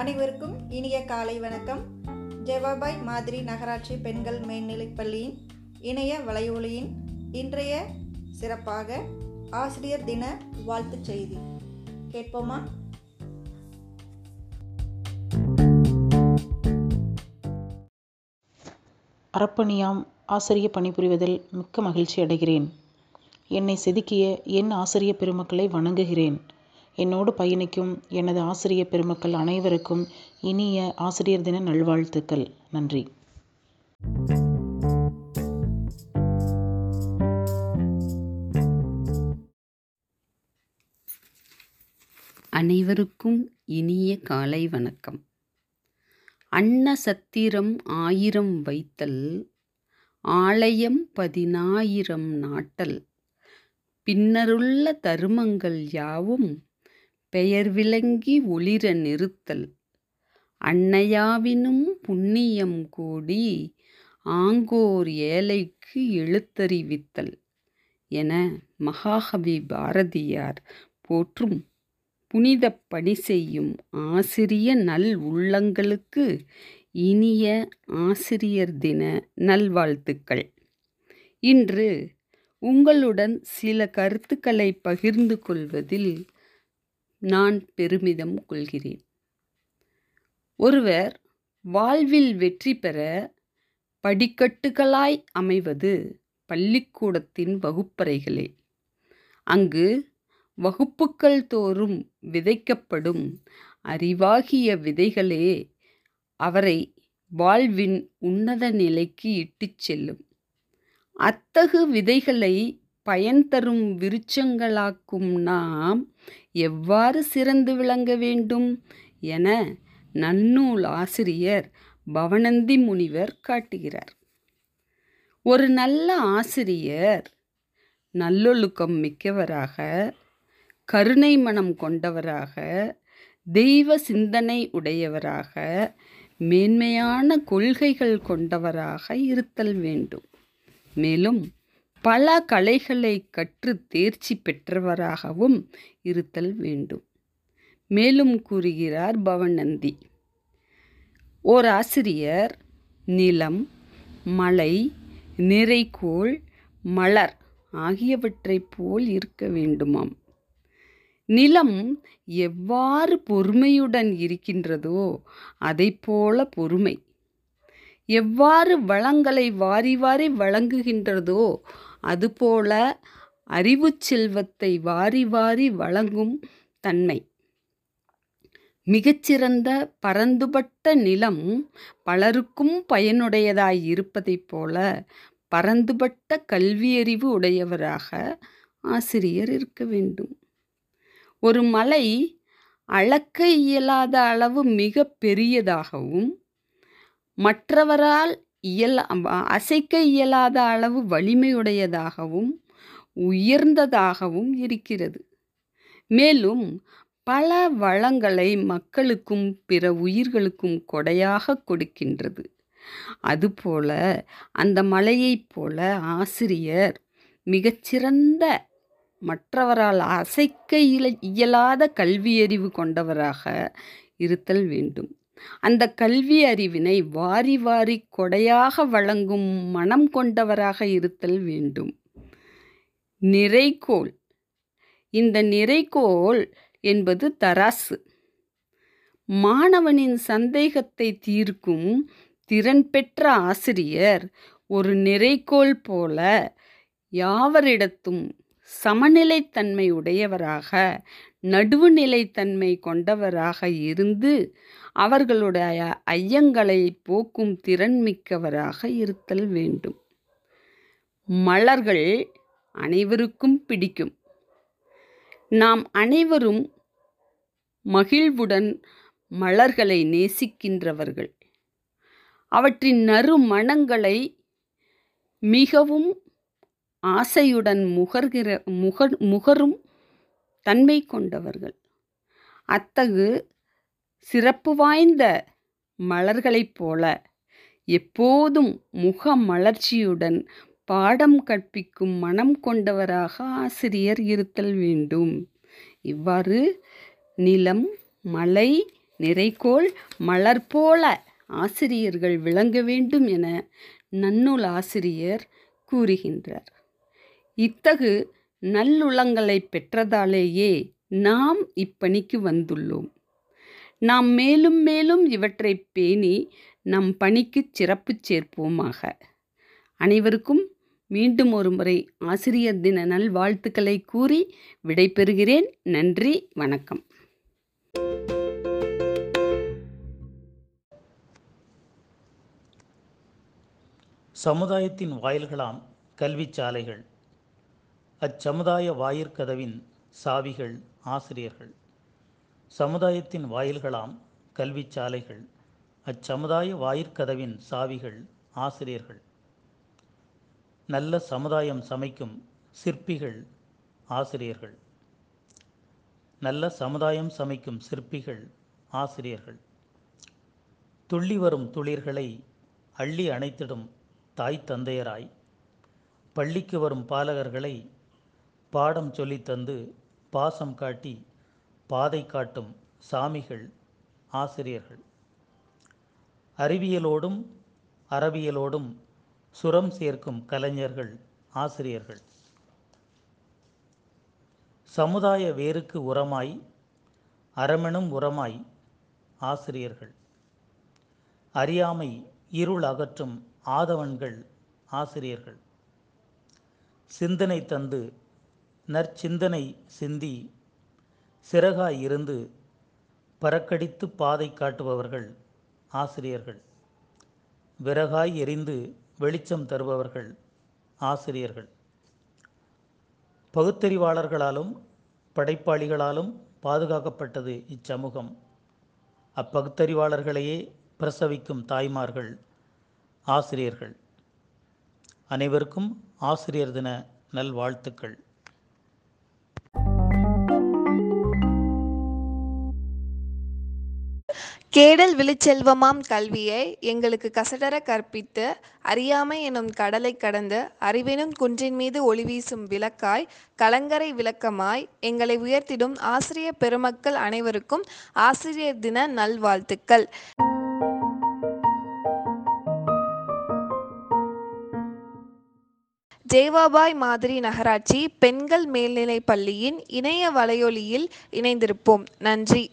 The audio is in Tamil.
அனைவருக்கும் இனிய காலை வணக்கம். ஜெவாபாய் மாதிரி நகராட்சி பெண்கள் மேல்நிலைப்பள்ளியின் இணைய வலையொலியின் இன்றைய சிறப்பாக ஆசிரியர் தின வாழ்த்துச் செய்தி. கேட்போமா? அரப்பணியாம் ஆசிரிய பணிபுரிவதில் மிக்க மகிழ்ச்சி அடைகிறேன் என்னை செதுக்கிய என் ஆசிரிய பெருமக்களை வணங்குகிறேன். என்னோடு பயணிக்கும் எனது ஆசிரிய பெருமக்கள் அனைவருக்கும் இனிய ஆசிரியர் தின நல்வாழ்த்துக்கள். நன்றி. அனைவருக்கும் இனிய காலை வணக்கம். அன்ன சத்திரம் ஆயிரம் வைத்தல் ஆலயம் பதினாயிரம் நாட்டல். பின்னருள்ள தருமங்கள் யாவும் பெயர் விளங்கி ஒளிர நிறுத்தல். அன்னையாவினும் புண்ணியம் கூடி ஆங்கோர் ஏழைக்கு எழுத்தறிவித்தல் என மகாகவி பாரதியார் போற்றும் புனித பணி செய்யும் ஆசிரிய நல் உள்ளங்களுக்கு இனிய ஆசிரியர் தின நல்வாழ்த்துக்கள். இன்று உங்களுடன் சில கருத்துக்களை பகிர்ந்து கொள்வதில் நான் பெருமிதம் கொள்கிறேன். ஒருவர் வாழ்வில் வெற்றி பெற படிக்கட்டுகளாய் அமைவது பள்ளிக்கூடத்தின் வகுப்பறைகளே. அங்கு வகுப்புக்கள் தோறும் விதைக்கப்படும் அறிவாகிய விதைகளே அவரை வாழ்வின் உன்னத நிலைக்கு இட்டுச் செல்லும். அத்தகு விதைகளை பயன் தரும் விருச்சங்களாக்கும் நாம் எவ்வாறு சிறந்து விளங்க வேண்டும் என நன்னூல் ஆசிரியர் பவனந்தி முனிவர் காட்டுகிறார். ஒரு நல்ல ஆசிரியர் நல்லொழுக்கம் மிக்கவராக கருணை மனம் கொண்டவராக தெய்வ சிந்தனை உடையவராக மேன்மையான கொள்கைகள் கொண்டவராக இருத்தல் வேண்டும். மேலும் பல கலைகளை கற்று தேர்ச்சி பெற்றவராகவும் இருத்தல் வேண்டும். மேலும் கூறுகிறார் பவநந்தி. ஓர் ஆசிரியர் நிலம் மலை நிறைகோள் மலர் ஆகியவற்றைப் போல் இருக்க வேண்டுமாம். நிலம் எவ்வாறு பொறுமையுடன் இருக்கின்றதோ போல பொறுமை. எவ்வாறு வளங்களை வாரி வாரி வழங்குகின்றதோ அதுபோல அறிவு செல்வத்தை வாரி வாரி வழங்கும் தன்மை. மிகச்சிறந்த பரந்துபட்ட நிலம் பலருக்கும் பயனுடையதாய் இருப்பதைப் போல பரந்துபட்ட கல்வியறிவு உடையவராக ஆசிரியர் இருக்க வேண்டும். ஒரு மலை அளக்க இயலாத அளவு மிக பெரியதாகவும் மற்றவரால் இயல் அசைக்க இயலாத அளவு வலிமையுடையதாகவும் உயர்ந்ததாகவும் இருக்கிறது. மேலும் பல வளங்களை மக்களுக்கும் பிற உயிர்களுக்கும் கொடையாக கொடுக்கின்றது. அதுபோல அந்த மலையைப் போல ஆசிரியர் மிகச்சிறந்த மற்றவரால் அசைக்க இயலாத கல்வியறிவு கொண்டவராக இருத்தல் வேண்டும். அந்த கல்வி அறிவினை வாரி வாரி கொடையாக வழங்கும் மனம் கொண்டவராக இருத்தல் வேண்டும். நிறைகோள் இந்த நிறைகோள் என்பது தராசு. மாணவனின் சந்தேகத்தை தீர்க்கும் திறன் பெற்ற ஆசிரியர் ஒரு நிறைகோள் போல யாவரிடத்தும் சமநிலைத்தன்மை உடையவராக நடுவுநிலைத்தன்மை கொண்டவராக இருந்து அவர்களுடைய ஐயங்களை போக்கும் திறன் மிக்கவராக இருத்தல் வேண்டும். மலர்கள் அனைவருக்கும் பிடிக்கும். நாம் அனைவரும் மகிழ்வுடன் மலர்களை நேசிக்கின்றவர்கள். அவற்றின் நறுமணங்களை மிகவும் ஆசையுடன் முகர்கிற முகர் முகரும் தன்மை கொண்டவர்கள். அத்தகு சிறப்பு வாய்ந்த மலர்களைப் போல எப்போதும் முக மலர்ச்சியுடன் பாடம் கற்பிக்கும் மனம் கொண்டவராக ஆசிரியர் இருத்தல் வேண்டும். இவ்வாறு நிலம் மலை நிறைகோள் மலர் போல ஆசிரியர்கள் விளங்க வேண்டும் என நன்னூல் ஆசிரியர் கூறுகின்றார். இத்தகு நல்லுளங்களை பெற்றதாலேயே நாம் இப்பணிக்கு வந்துள்ளோம். நாம் மேலும் மேலும் இவற்றை பேணி நம் பணிக்கு சிறப்பு சேர்ப்போமாக. அனைவருக்கும் மீண்டும் ஒரு முறை ஆசிரியர் தின நல்வாழ்த்துக்களை கூறி விடைபெறுகிறேன். நன்றி வணக்கம். சமுதாயத்தின் வாயில்களாம் கல்விச் சாலைகள் அச்சமுதாய வாயிற்கதவின் சாவிகள் ஆசிரியர்கள். சமுதாயத்தின் வாயில்களாம் கல்வி சாலைகள். அச்சமுதாய வாயிற்கதவின் சாவிகள் ஆசிரியர்கள். நல்ல சமுதாயம் சமைக்கும் சிற்பிகள் ஆசிரியர்கள். நல்ல சமுதாயம் சமைக்கும் சிற்பிகள் ஆசிரியர்கள். துள்ளி வரும் துளிர்களை அள்ளி அணைத்திடும் தாய் தந்தையராய். பள்ளிக்கு வரும் பாலகர்களை பாடம் சொல்லித்தந்து பாசம் காட்டி பாதை காட்டும் சாமிகள் ஆசிரியர்கள். அறிவியலோடும் அறவியலோடும் சுரம் சேர்க்கும் கலைஞர்கள் ஆசிரியர்கள். சமுதாய வேருக்கு உரமாய் அறமெனும் உரமாய் ஆசிரியர்கள். அறியாமை இருள் அகற்றும் ஆதவன்கள் ஆசிரியர்கள். சிந்தனை தந்து நற்சிந்தனை சிந்தி சிறகாய் இருந்து பறக்கடித்து பாதை காட்டுபவர்கள் ஆசிரியர்கள். விறகாய் எரிந்து வெளிச்சம் தருபவர்கள் ஆசிரியர்கள். பகுத்தறிவாளர்களாலும் படைப்பாளிகளாலும் பாதுகாக்கப்பட்டது இச்சமூகம். அப்பகுத்தறிவாளர்களையே பிரசவிக்கும் தாய்மார்கள் ஆசிரியர்கள். அனைவருக்கும் ஆசிரியர் தின நல்வாழ்த்துக்கள். கேடல் விழுச்செல்வமாம் கல்வியை எங்களுக்கு கசடர கற்பித்து அறியாமை எனும் கடலை கடந்து அறிவெனும் குன்றின் மீது ஒளி வீசும் விளக்காய் கலங்கரை விளக்கமாய் எங்களை உயர்த்திடும் ஆசிரிய பெருமக்கள் அனைவருக்கும் ஆசிரியர் தின நல்வாழ்த்துக்கள். ஜேவாபாய் மாதிரி நகராட்சி பெண்கள் மேல்நிலைப் பள்ளியின் இணைய வலையொலியில் இணைந்திருப்போம். நன்றி.